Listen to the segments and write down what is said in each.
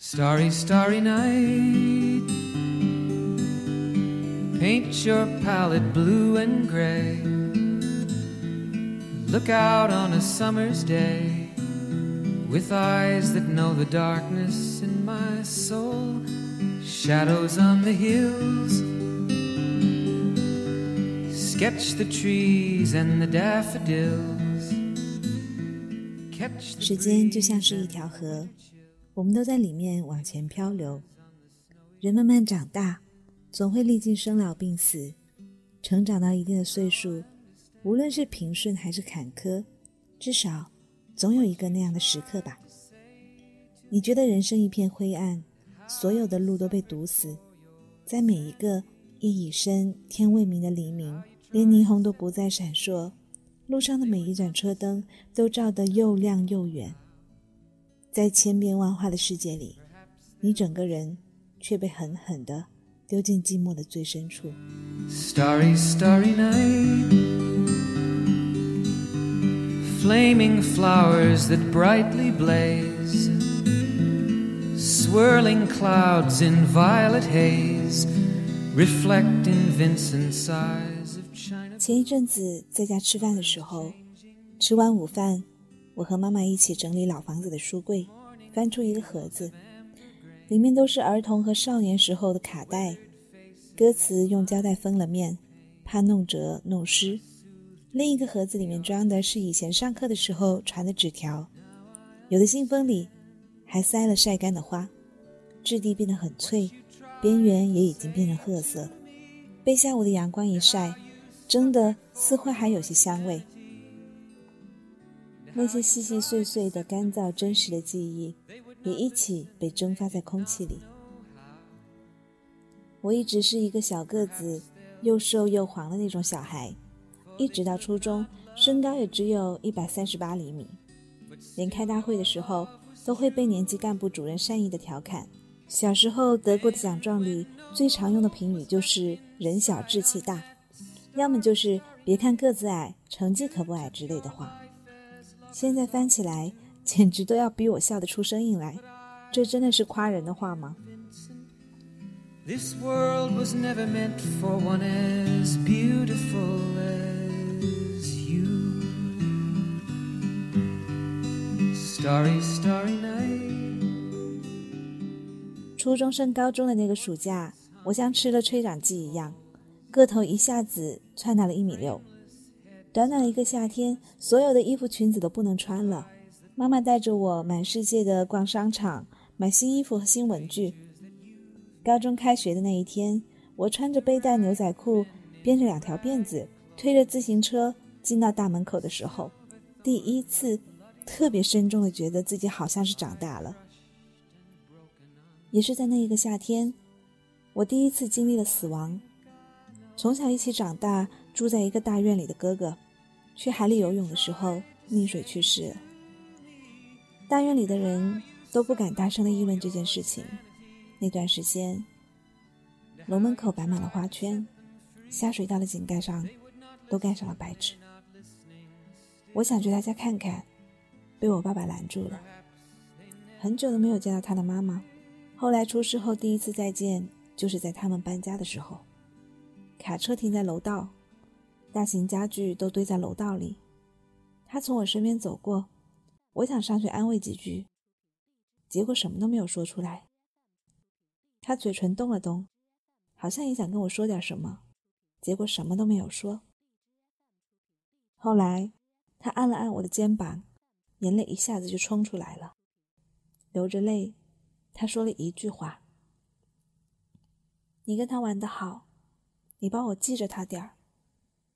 Starry, starry night. Paint your palette blue and gray. Look out on a summer's day with eyes that know the darkness in my soul. Shadows on the hills. Sketch the trees and the daffodils. Catch the 时间就 breeze 像是一条河， 我们都在里面往前漂流。人慢慢长大，总会历经生老病死，成长到一定的岁数，无论是平顺还是坎坷，至少总有一个那样的时刻吧。你觉得人生一片灰暗，所有的路都被堵死，在每一个夜已深、天未明的黎明，连霓虹都不再闪烁，路上的每一盏车灯都照得又亮又远。在千变万化的世界里，你整个人却被狠狠的丢进寂寞的最深处。Starry, starry night. Flaming flowers that brightly blaze. Swirling clouds in violet haze. Reflect in Vincent's eyes of China. 前一阵子在家吃饭的时候，吃完午饭，我和妈妈一起整理老房子的书柜，翻出一个盒子，里面都是儿童和少年时候的卡带，歌词用胶带封了面，怕弄折弄湿。另一个盒子里面装的是以前上课的时候传的纸条，有的信封里还塞了晒干的花，质地变得很脆，边缘也已经变成褐色，被下午的阳光一晒，蒸的似乎还有些香味。那些细细碎碎的、干燥真实的记忆，也一起被蒸发在空气里。我一直是一个小个子、又瘦又黄的那种小孩，一直到初中，身高也只有一百三十八厘米。连开大会的时候，都会被年级干部主任善意的调侃。小时候得过的奖状里，最常用的评语就是“人小志气大”，要么就是“别看个子矮，成绩可不矮”之类的话。现在翻起来，简直都要逼我笑得出声音来。这真的是夸人的话吗？This world was never meant for one as beautiful as you. Starry, starry night. 初中升高中的那个暑假，我像吃了催长剂一样，个头一下子窜到了一米六。短短一个夏天，所有的衣服裙子都不能穿了。妈妈带着我满世界的逛商场，买新衣服和新文具。高中开学的那一天，我穿着背带牛仔裤，编着两条辫子，推着自行车进到大门口的时候，第一次特别深重的觉得自己好像是长大了。也是在那一个夏天，我第一次经历了死亡。从小一起长大、住在一个大院里的哥哥，去海里游泳的时候溺水去世了。大院里的人都不敢大声的议论这件事情。那段时间，楼门口摆满了花圈，下水道的井盖上都盖上了白纸。我想去他家看看，被我爸爸拦住了。很久都没有见到他的妈妈。后来出事后第一次再见，就是在他们搬家的时候。卡车停在楼道，大型家具都堆在楼道里。他从我身边走过，我想上去安慰几句，结果什么都没有说出来。他嘴唇动了动，好像也想跟我说点什么，结果什么都没有说。后来，他按了按我的肩膀，眼泪一下子就冲出来了，流着泪。他说了一句话：“你跟他玩的好，你帮我记着他点儿，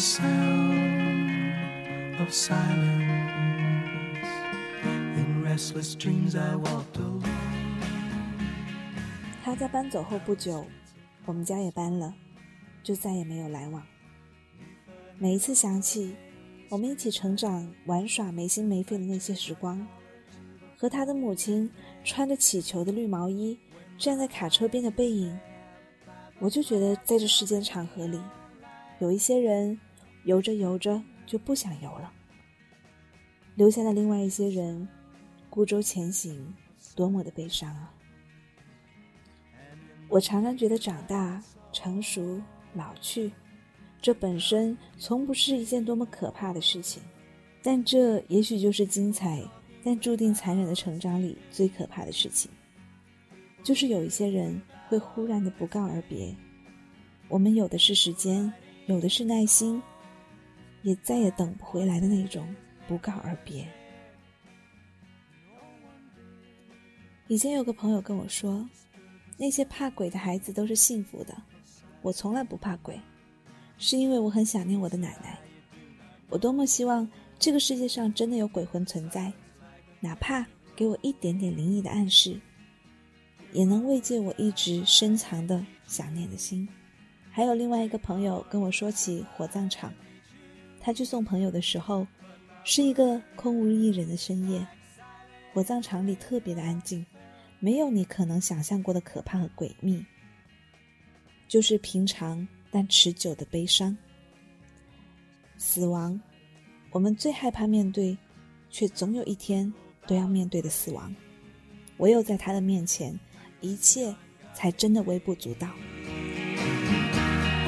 Sound of silence in restless dreams I walked alone. 他在搬走后不久，我们家也搬了，就再也没有来往。每一次想起我们一起成长、玩耍、没心没肺的那些时光，和他的母亲穿着起球的绿毛衣站在卡车边的背影，我就觉得在这世间长河里，有一些人游着游着就不想游了，留下的另外一些人孤舟前行，多么的悲伤啊！我常常觉得长大、成熟、老去。这本身从不是一件多么可怕的事情，但这也许就是精彩但注定残忍的成长里最可怕的事情，就是有一些人会忽然的不告而别。我们有的是时间，有的是耐心，也再也等不回来的那种不告而别。以前有个朋友跟我说，那些怕鬼的孩子都是幸福的，我从来不怕鬼。是因为我很想念我的奶奶，我多么希望这个世界上真的有鬼魂存在，哪怕给我一点点灵异的暗示，也能慰藉我一直深藏的想念的心。还有另外一个朋友跟我说起火葬场，他去送朋友的时候，是一个空无一人的深夜，火葬场里特别的安静，没有你可能想象过的可怕和诡秘，就是平常。但持久的悲伤，死亡，我们最害怕面对，却总有一天都要面对的死亡。唯有在他的面前，一切才真的微不足道。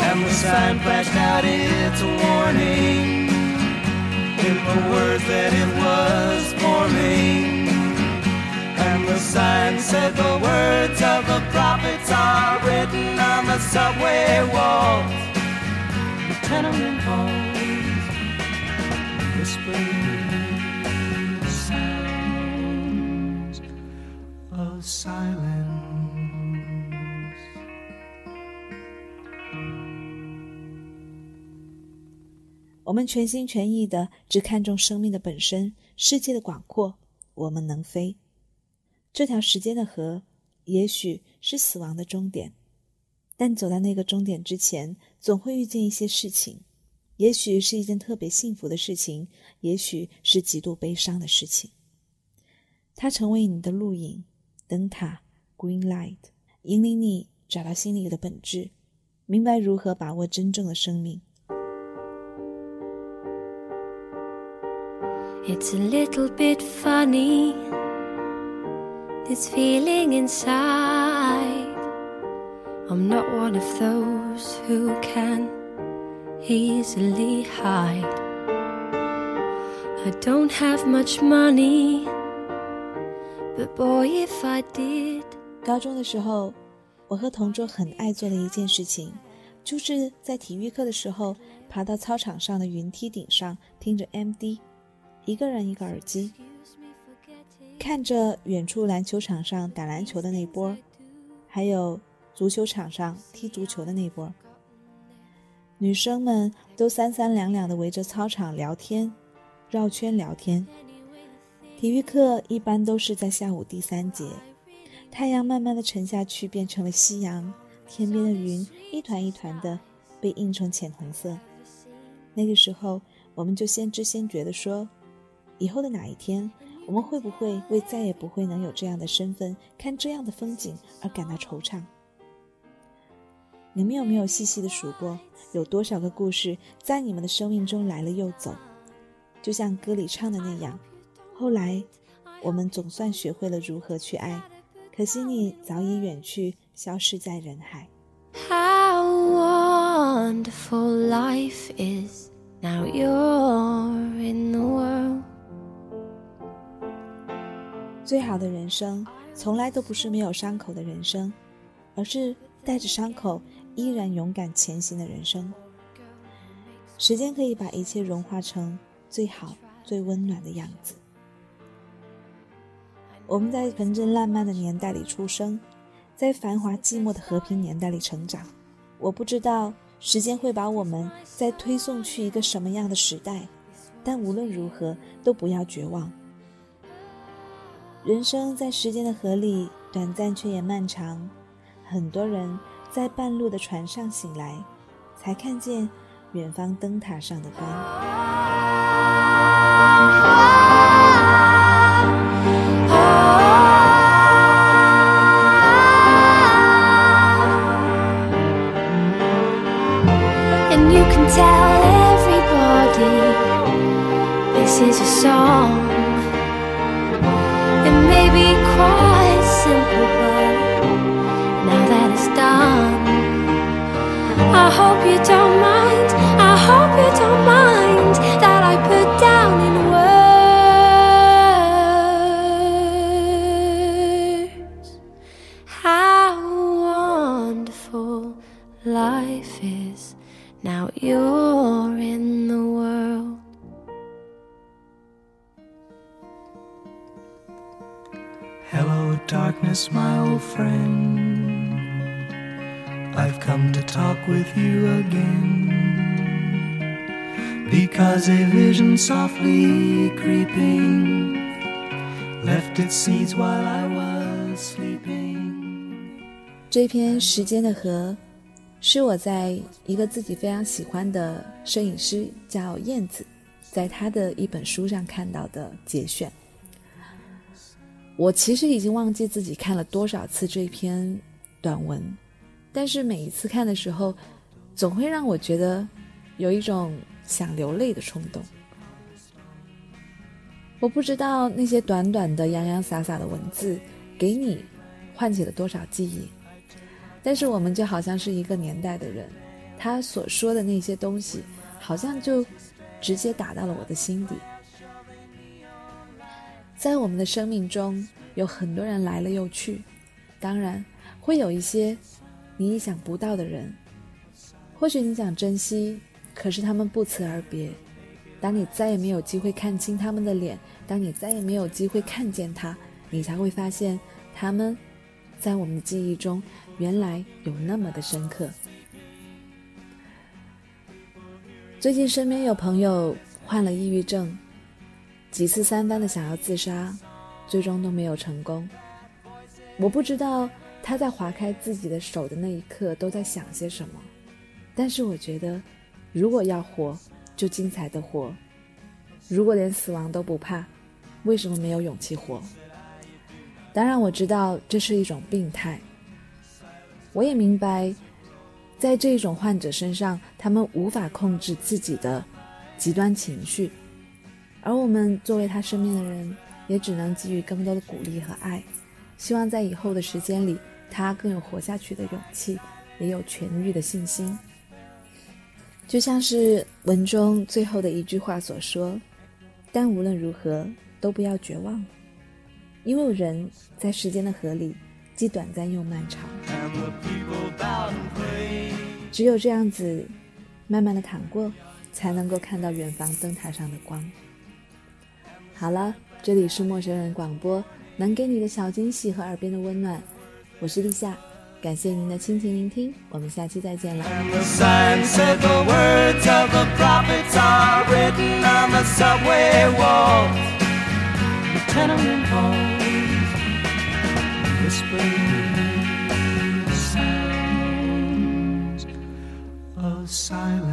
and the sign flashed out its warning in the words that it was forming. And the sign said the words of the prophets are written on the subway walls, the tenement halls, whispering sounds of silence. 我们全心全意的只看重生命的本身，世界的广阔，我们能飞。这条时间的河，也许是死亡的终点，但走到那个终点之前，总会遇见一些事情，也许是一件特别幸福的事情，也许是极度悲伤的事情。它成为你的路影、灯塔、green light，引领你找到心里的本质，明白如何把握真正的生命。It's a little bit funny. this feeling inside. I'm not one of those who can easily hide. I don't have much money, but boy, if I did. 高中的时候，我和同桌很爱做的一件事情，就是在体育课的时候，爬到操场上的云梯顶上，听着 MD，一个人一个耳机。看着远处篮球场上打篮球的那波，还有足球场上踢足球的那波，女生们都三三两两的围着操场聊天，绕圈聊天。体育课一般都是在下午第三节，太阳慢慢的沉下去，变成了夕阳，天边的云一团一团的被映成浅红色。那个时候，我们就先知先觉的说，以后的哪一天。我们会不会为再也不会能有这样的身份、看这样的风景而感到惆怅？你们有没有细细的数过，有多少个故事在你们的生命中来了又走？就像歌里唱的那样，后来我们总算学会了如何去爱，可惜你早已远去，消失在人海。How wonderful life is now you're in the world. 最好的人生，从来都不是没有伤口的人生，而是带着伤口依然勇敢前行的人生。时间可以把一切融化成最好、最温暖的样子。我们在纯真烂漫的年代里出生，在繁华寂寞的和平年代里成长。我不知道时间会把我们再推送去一个什么样的时代，但无论如何，都不要绝望。人生在时间的河里，短暂却也漫长。很多人在半路的船上醒来，才看见远方灯塔上的光。is a song. Yes, my old friend. I've come to talk with you again. Because a vision softly creeping left its seeds while I was sleeping. 这篇《时间的河》是我在一个自己非常喜欢的摄影师叫燕子，在他的一本书上看到的节选。我其实已经忘记自己看了多少次这篇短文，但是每一次看的时候，总会让我觉得有一种想流泪的冲动。我不知道那些短短的洋洋洒洒的文字给你唤起了多少记忆，但是我们就好像是一个年代的人，他所说的那些东西，好像就直接打到了我的心底。在我们的生命中，有很多人来了又去，当然会有一些你意想不到的人。或许你想珍惜，可是他们不辞而别。当你再也没有机会看清他们的脸，当你再也没有机会看见他，你才会发现他们在我们的记忆中原来有那么的深刻。最近身边有朋友患了抑郁症。几次三番的想要自杀，最终都没有成功。我不知道他在划开自己的手的那一刻都在想些什么，但是我觉得，如果要活，就精彩的活。如果连死亡都不怕，为什么没有勇气活？当然，我知道这是一种病态。我也明白，在这种患者身上，他们无法控制自己的极端情绪。而我们作为他身边的人，也只能给予更多的鼓励和爱，希望在以后的时间里，他更有活下去的勇气，也有痊愈的信心。就像是文中最后的一句话所说：“但无论如何，都不要绝望，因为人在时间的河里，既短暂又漫长。只有这样子，慢慢的淌过，才能够看到远方灯塔上的光。”好了，这里是陌生人广播，能给你的小惊喜和耳边的温暖，我是立夏，感谢您的倾情聆听，我们下期再见了。silence.